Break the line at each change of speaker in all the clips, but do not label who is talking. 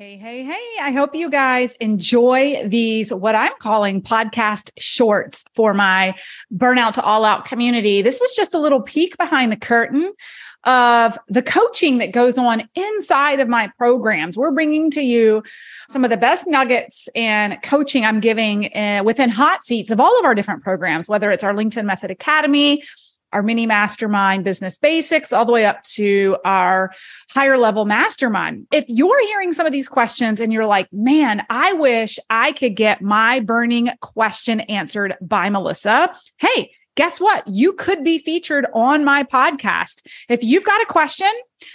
Hey, hey, hey. I hope you guys enjoy these, what I'm calling podcast shorts for my burnout to all out community. This is just a little peek behind the curtain of the coaching that goes on inside of my programs. We're bringing to you some of the best nuggets and coaching I'm giving uh, within hot seats of all of our different programs, whether it's our LinkedIn Method Academy, our mini mastermind business basics all the way up to our higher level mastermind. If you're hearing some of these questions and you're like, man, I wish I could get my burning question answered by Melissa. Hey, guess what? You could be featured on my podcast. If you've got a question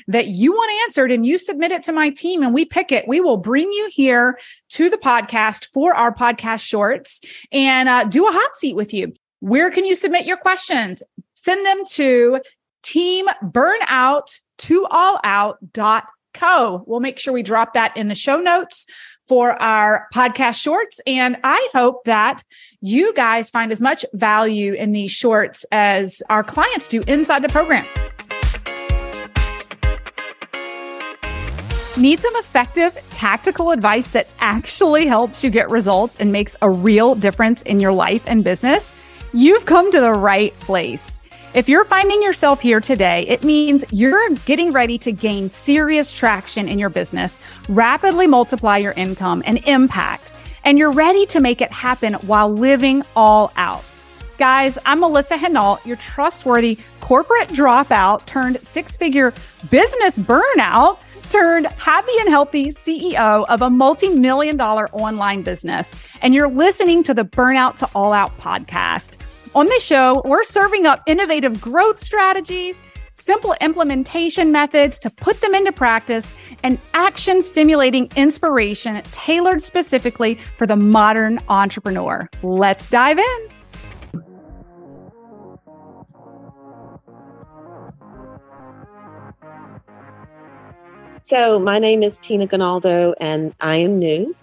that you want answered and you submit it to my team and we pick it, we will bring you here to the podcast for our podcast shorts and uh, do a hot seat with you. Where can you submit your questions? Send them to team burnout to all out.co. We'll make sure we drop that in the show notes for our podcast shorts. And I hope that you guys find as much value in these shorts as our clients do inside the program. Need some effective tactical advice that actually helps you get results and makes a real difference in your life and business? You've come to the right place. If you're finding yourself here today, it means you're getting ready to gain serious traction in your business, rapidly multiply your income and impact, and you're ready to make it happen while living all out. Guys, I'm Melissa Henault, your trustworthy corporate dropout turned six figure business burnout turned happy and healthy CEO of a multi million dollar online business. And you're listening to the Burnout to All Out podcast. On this show, we're serving up innovative growth strategies, simple implementation methods to put them into practice, and action stimulating inspiration tailored specifically for the modern entrepreneur. Let's dive in.
So, my name is Tina Gonaldo, and I am new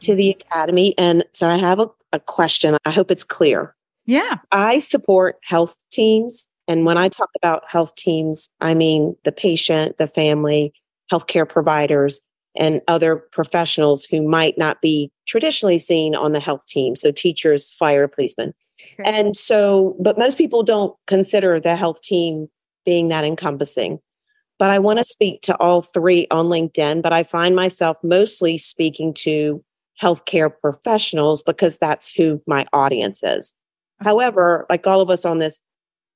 to the Academy. And so, I have a, a question. I hope it's clear.
Yeah.
I support health teams. And when I talk about health teams, I mean the patient, the family, healthcare providers, and other professionals who might not be traditionally seen on the health team. So, teachers, fire, policemen. And so, but most people don't consider the health team being that encompassing. But I want to speak to all three on LinkedIn, but I find myself mostly speaking to healthcare professionals because that's who my audience is. However, like all of us on this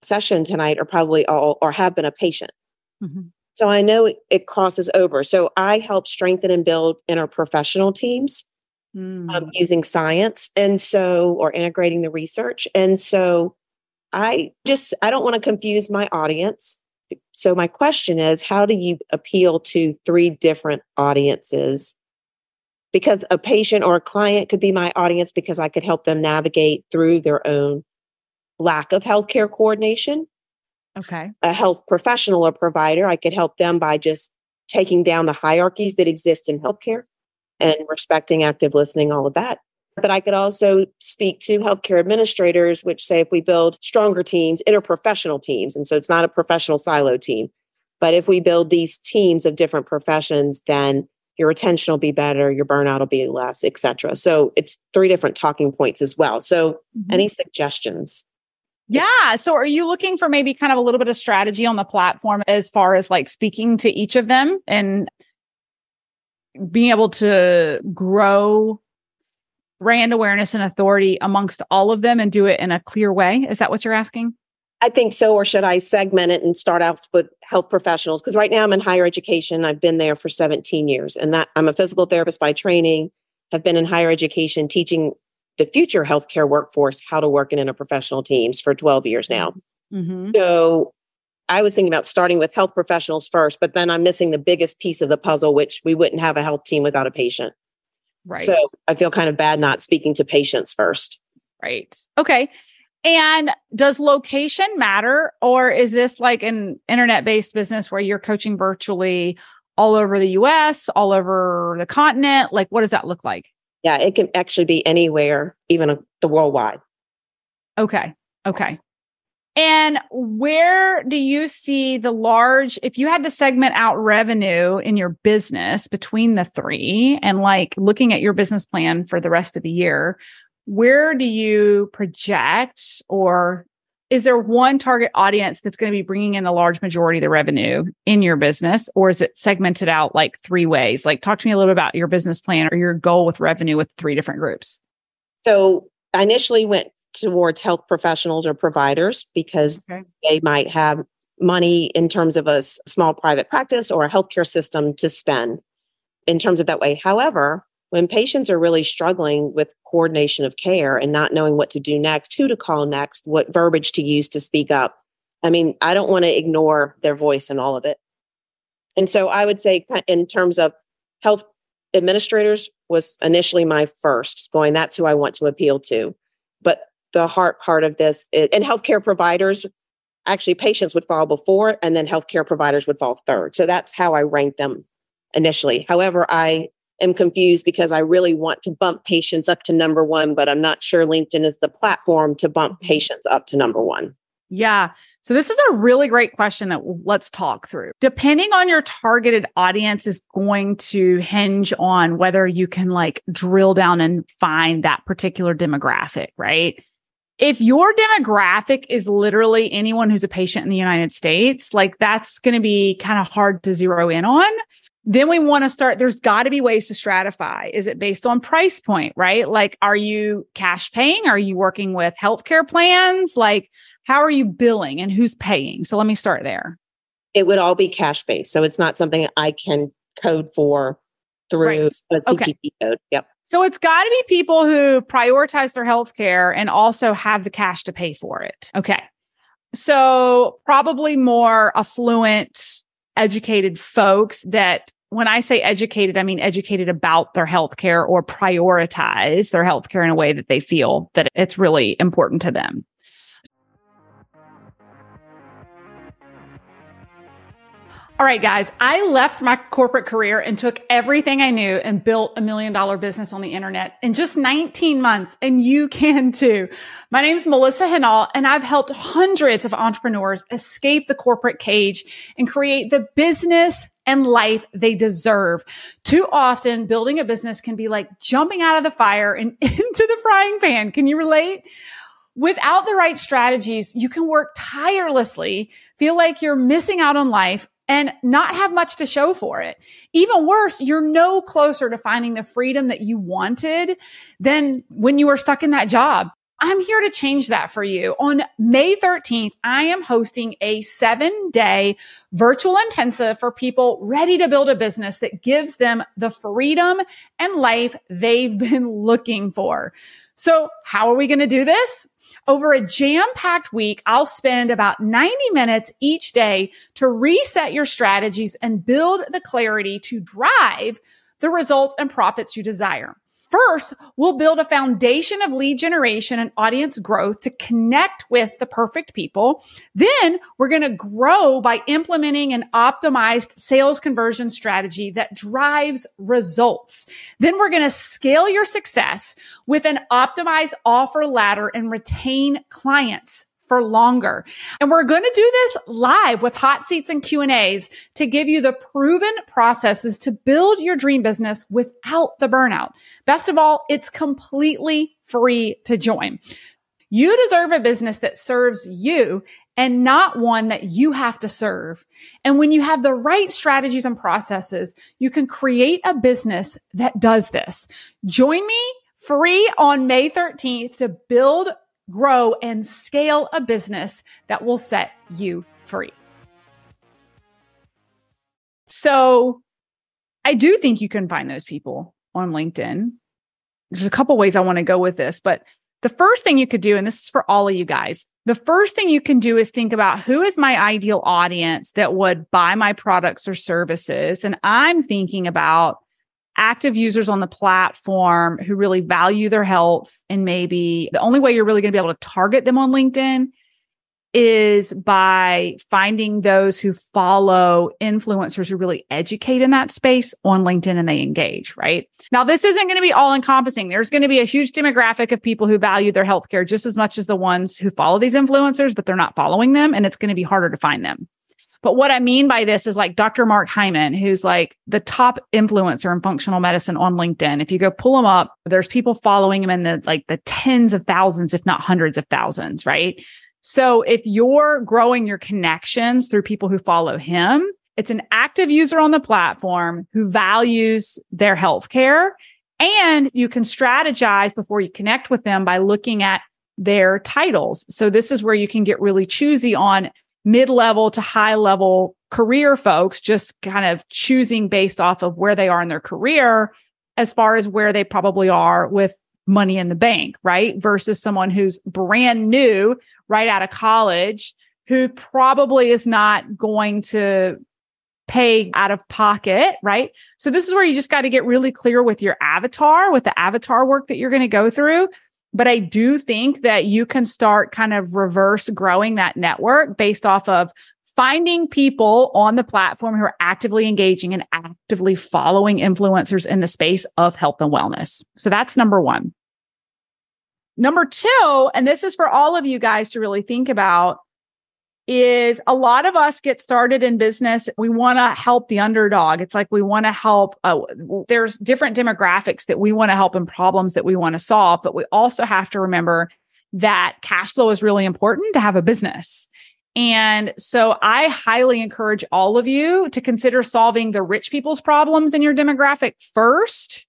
session tonight are probably all or have been a patient. Mm-hmm. So I know it, it, crosses over. So I help strengthen and build interprofessional teams mm. um, using science and so, or integrating the research. And so I just, I don't want to confuse my audience. So my question is, how do you appeal to three different audiences because a patient or a client could be my audience because I could help them navigate through their own lack of healthcare coordination.
Okay.
A health professional or provider, I could help them by just taking down the hierarchies that exist in healthcare and respecting active listening, all of that. But I could also speak to healthcare administrators, which say if we build stronger teams, interprofessional teams, and so it's not a professional silo team, but if we build these teams of different professions, then your retention will be better, your burnout will be less, etc. So it's three different talking points as well. So mm-hmm. any suggestions?
Yeah. So are you looking for maybe kind of a little bit of strategy on the platform as far as like speaking to each of them and being able to grow brand awareness and authority amongst all of them and do it in a clear way? Is that what you're asking?
I think so. Or should I segment it and start out with health professionals? Because right now I'm in higher education. I've been there for 17 years, and that I'm a physical therapist by training. Have been in higher education teaching the future healthcare workforce how to work in interprofessional teams for 12 years now. Mm-hmm. So I was thinking about starting with health professionals first, but then I'm missing the biggest piece of the puzzle, which we wouldn't have a health team without a patient. Right. So I feel kind of bad not speaking to patients first.
Right. Okay. And does location matter? Or is this like an internet based business where you're coaching virtually all over the US, all over the continent? Like, what does that look like?
Yeah, it can actually be anywhere, even uh, the worldwide.
Okay. Okay. And where do you see the large, if you had to segment out revenue in your business between the three and like looking at your business plan for the rest of the year, where do you project or is there one target audience that's going to be bringing in the large majority of the revenue in your business? Or is it segmented out like three ways? Like talk to me a little bit about your business plan or your goal with revenue with three different groups.
So i initially went towards health professionals or providers because okay. they might have money in terms of a small private practice or a healthcare system to spend in terms of that way. However when patients are really struggling with coordination of care and not knowing what to do next, who to call next, what verbiage to use to speak up, I mean, I don't want to ignore their voice in all of it. And so I would say, in terms of health administrators, was initially my first going, that's who I want to appeal to. But the heart part of this, and healthcare providers, actually, patients would fall before, and then healthcare providers would fall third. So that's how I ranked them initially. However, I am confused because I really want to bump patients up to number one, but I'm not sure LinkedIn is the platform to bump mm-hmm. patients up to number one.
Yeah. So this is a really great question that let's talk through. Depending on your targeted audience is going to hinge on whether you can like drill down and find that particular demographic, right? If your demographic is literally anyone who's a patient in the United States, like that's going to be kind of hard to zero in on then we want to start there's got to be ways to stratify. Is it based on price point right? Like are you cash paying? Are you working with healthcare plans? Like how are you billing and who's paying? So let me start there.
It would all be cash based so it's not something i can code for through right. a CPT okay. code yep.
So it's got to be people who prioritize their healthcare and also have the cash to pay for it okay? So probably more affluent educated folks that when I say educated, I mean educated about their healthcare or prioritize their healthcare in a way that they feel that it's really important to them. All right, guys, I left my corporate career and took everything I knew and built a million dollar business on the internet in just 19 months. And you can too. My name is Melissa Henault and I've helped hundreds of entrepreneurs escape the corporate cage and create the business and life they deserve. Too often building a business can be like jumping out of the fire and into the frying pan. Can you relate? Without the right strategies, you can work tirelessly, feel like you're missing out on life and not have much to show for it. Even worse, you're no closer to finding the freedom that you wanted than when you were stuck in that job. I'm here to change that for you. On May 13th, I am hosting a seven day virtual intensive for people ready to build a business that gives them the freedom and life they've been looking for. So how are we going to do this? Over a jam packed week, I'll spend about 90 minutes each day to reset your strategies and build the clarity to drive the results and profits you desire. First, we'll build a foundation of lead generation and audience growth to connect with the perfect people. Then we're going to grow by implementing an optimized sales conversion strategy that drives results. Then we're going to scale your success with an optimized offer ladder and retain clients for longer. And we're going to do this live with hot seats and Q and A's to give you the proven processes to build your dream business without the burnout. Best of all, it's completely free to join. You deserve a business that serves you and not one that you have to serve. And when you have the right strategies and processes, you can create a business that does this. Join me free on May 13th to build grow, and scale a business that will set you free. So I do think you can find those people on LinkedIn. There's a couple ways I want to go with this, but the first thing you could do, and this is for all of you guys, the first thing you can do is think about who is my ideal audience that would buy my products or services. And I'm thinking about active users on the platform who really value their health and maybe the only way you're really going to be able to target them on LinkedIn is by finding those who follow influencers who really educate in that space on LinkedIn and they engage, right? Now, this isn't going to be all encompassing. There's going to be a huge demographic of people who value their healthcare just as much as the ones who follow these influencers, but they're not following them. And it's going to be harder to find them. But what I mean by this is like Dr. Mark Hyman, who's like the top influencer in functional medicine on LinkedIn. If you go pull him up, there's people following him in the like the tens of thousands, if not hundreds of thousands, right? So if you're growing your connections through people who follow him, it's an active user on the platform who values their healthcare. And you can strategize before you connect with them by looking at their titles. So this is where you can get really choosy on mid-level to high level career folks, just kind of choosing based off of where they are in their career as far as where they probably are with money in the bank, right? Versus someone who's brand new right out of college who probably is not going to pay out of pocket, right? So this is where you just got to get really clear with your avatar, with the avatar work that you're going to go through. But I do think that you can start kind of reverse growing that network based off of finding people on the platform who are actively engaging and actively following influencers in the space of health and wellness. So that's number one. Number two, and this is for all of you guys to really think about, is a lot of us get started in business. We want to help the underdog. It's like we want to help. Uh, there's different demographics that we want to help and problems that we want to solve, but we also have to remember that cash flow is really important to have a business. And so I highly encourage all of you to consider solving the rich people's problems in your demographic first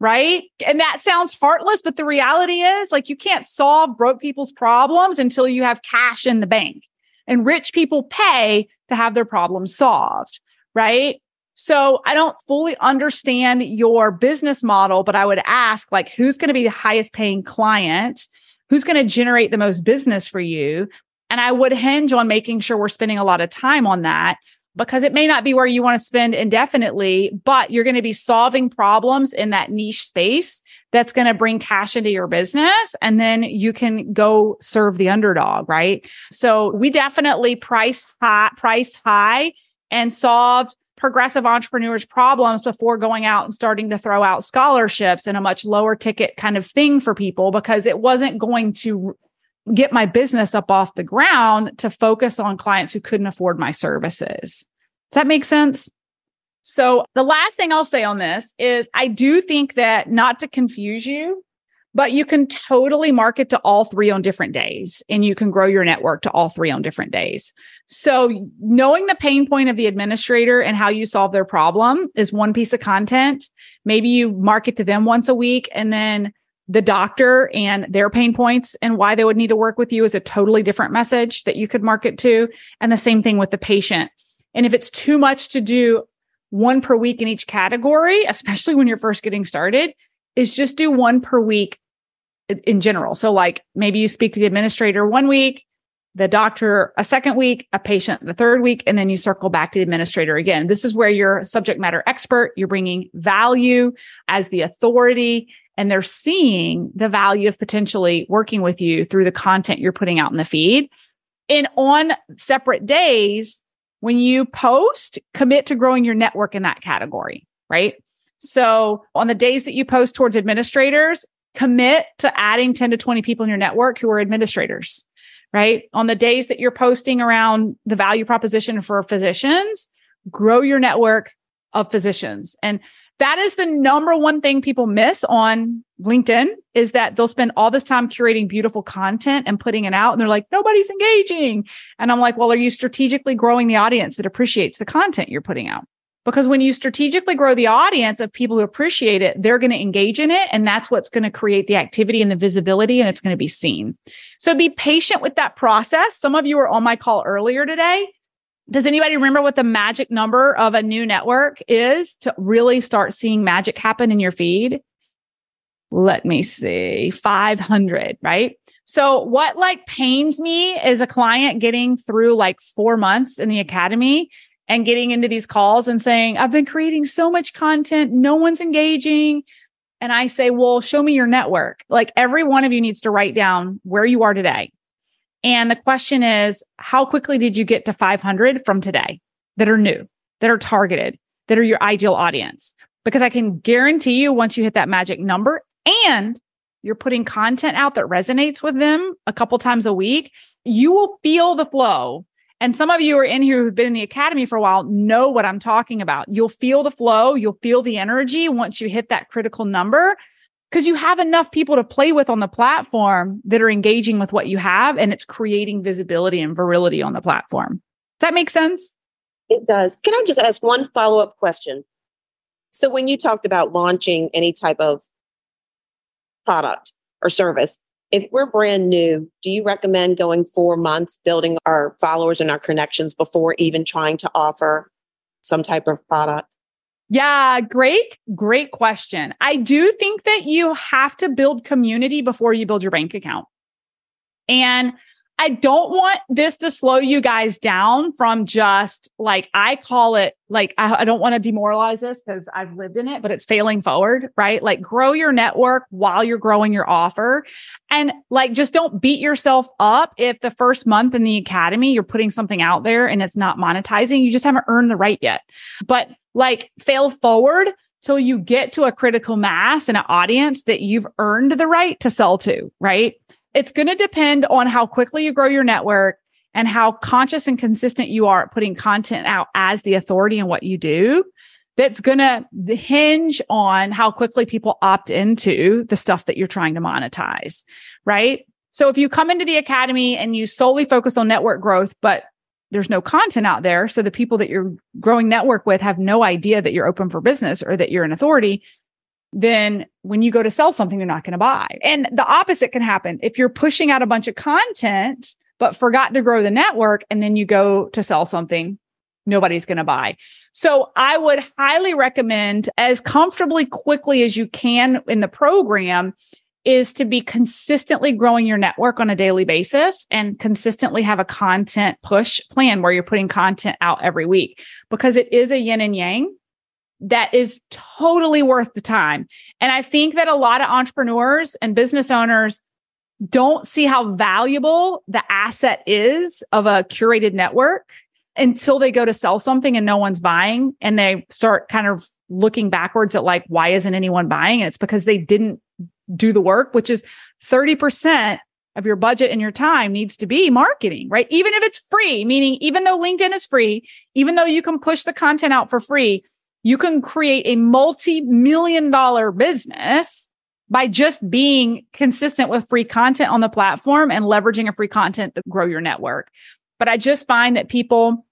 right? And that sounds heartless, but the reality is like you can't solve broke people's problems until you have cash in the bank. And rich people pay to have their problems solved, right? So I don't fully understand your business model, but I would ask like who's going to be the highest paying client? Who's going to generate the most business for you? And I would hinge on making sure we're spending a lot of time on that because it may not be where you want to spend indefinitely, but you're going to be solving problems in that niche space that's going to bring cash into your business. And then you can go serve the underdog, right? So we definitely priced high, priced high and solved progressive entrepreneurs problems before going out and starting to throw out scholarships and a much lower ticket kind of thing for people because it wasn't going to get my business up off the ground to focus on clients who couldn't afford my services. Does that make sense? So the last thing I'll say on this is I do think that not to confuse you, but you can totally market to all three on different days and you can grow your network to all three on different days. So knowing the pain point of the administrator and how you solve their problem is one piece of content. Maybe you market to them once a week and then the doctor and their pain points and why they would need to work with you is a totally different message that you could market to. And the same thing with the patient. And if it's too much to do one per week in each category, especially when you're first getting started, is just do one per week in general. So, like maybe you speak to the administrator one week, the doctor a second week, a patient the third week, and then you circle back to the administrator again. This is where you're subject matter expert, you're bringing value as the authority and they're seeing the value of potentially working with you through the content you're putting out in the feed. And on separate days, when you post, commit to growing your network in that category, right? So on the days that you post towards administrators, commit to adding 10 to 20 people in your network who are administrators, right? On the days that you're posting around the value proposition for physicians, grow your network of physicians. And that is the number one thing people miss on LinkedIn is that they'll spend all this time curating beautiful content and putting it out and they're like nobody's engaging. And I'm like, "Well, are you strategically growing the audience that appreciates the content you're putting out?" Because when you strategically grow the audience of people who appreciate it, they're going to engage in it and that's what's going to create the activity and the visibility and it's going to be seen. So be patient with that process. Some of you were on my call earlier today does anybody remember what the magic number of a new network is to really start seeing magic happen in your feed? Let me see, 500, right? So what like pains me is a client getting through like four months in the academy and getting into these calls and saying, I've been creating so much content. No one's engaging. And I say, well, show me your network. Like every one of you needs to write down where you are today And the question is, how quickly did you get to 500 from today that are new, that are targeted, that are your ideal audience? Because I can guarantee you once you hit that magic number and you're putting content out that resonates with them a couple times a week, you will feel the flow. And some of you are in here who've been in the academy for a while know what I'm talking about. You'll feel the flow, you'll feel the energy once you hit that critical number because you have enough people to play with on the platform that are engaging with what you have and it's creating visibility and virility on the platform. Does that make sense?
It does. Can I just ask one follow up question? So, when you talked about launching any type of product or service, if we're brand new, do you recommend going four months building our followers and our connections before even trying to offer some type of product?
Yeah, great, great question. I do think that you have to build community before you build your bank account. And I don't want this to slow you guys down from just like, I call it like, I, I don't want to demoralize this because I've lived in it, but it's failing forward, right? Like grow your network while you're growing your offer. And like, just don't beat yourself up if the first month in the academy, you're putting something out there and it's not monetizing. You just haven't earned the right yet. But like fail forward till you get to a critical mass and an audience that you've earned the right to sell to, right? It's going to depend on how quickly you grow your network and how conscious and consistent you are at putting content out as the authority in what you do. That's going to hinge on how quickly people opt into the stuff that you're trying to monetize, right? So if you come into the academy and you solely focus on network growth, but there's no content out there. So the people that you're growing network with have no idea that you're open for business or that you're an authority. Then when you go to sell something, they're not going to buy. And the opposite can happen. If you're pushing out a bunch of content, but forgot to grow the network and then you go to sell something, nobody's going to buy. So I would highly recommend as comfortably quickly as you can in the program is to be consistently growing your network on a daily basis and consistently have a content push plan where you're putting content out every week because it is a yin and yang that is totally worth the time. And I think that a lot of entrepreneurs and business owners don't see how valuable the asset is of a curated network until they go to sell something and no one's buying and they start kind of looking backwards at like why isn't anyone buying and it's because they didn't do the work, which is 30% of your budget and your time needs to be marketing, right? Even if it's free, meaning even though LinkedIn is free, even though you can push the content out for free, you can create a multi-million dollar business by just being consistent with free content on the platform and leveraging a free content to grow your network. But I just find that people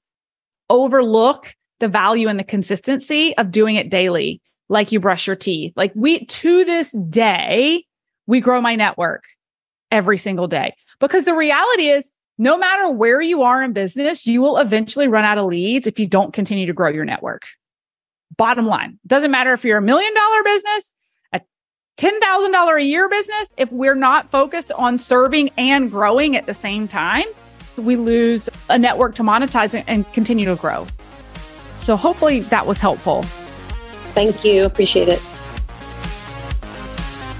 overlook the value and the consistency of doing it daily like you brush your teeth. Like we, to this day, we grow my network every single day because the reality is no matter where you are in business, you will eventually run out of leads if you don't continue to grow your network. Bottom line, doesn't matter if you're a million dollar business, a $10,000 a year business, if we're not focused on serving and growing at the same time, we lose a network to monetize and continue to grow. So hopefully that was helpful.
Thank you. Appreciate it.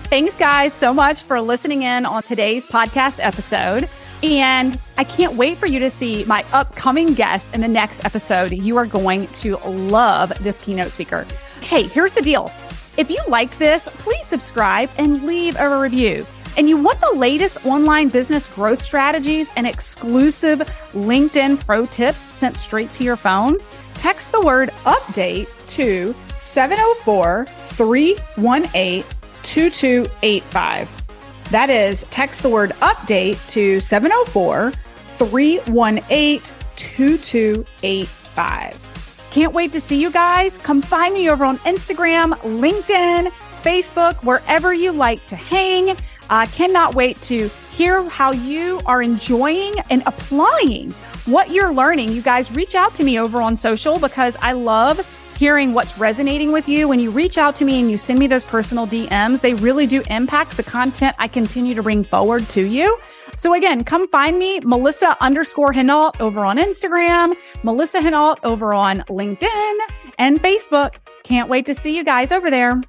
Thanks, guys, so much for listening in on today's podcast episode. And I can't wait for you to see my upcoming guest in the next episode. You are going to love this keynote speaker. Hey, here's the deal. If you liked this, please subscribe and leave a review. And you want the latest online business growth strategies and exclusive LinkedIn pro tips sent straight to your phone? Text the word update to 704 318 2285. That is, text the word update to 704 318 2285. Can't wait to see you guys. Come find me over on Instagram, LinkedIn, Facebook, wherever you like to hang. I uh, cannot wait to hear how you are enjoying and applying what you're learning. You guys reach out to me over on social because I love hearing what's resonating with you. When you reach out to me and you send me those personal DMs, they really do impact the content I continue to bring forward to you. So again, come find me, Melissa underscore Henault over on Instagram, Melissa Henault over on LinkedIn and Facebook. Can't wait to see you guys over there.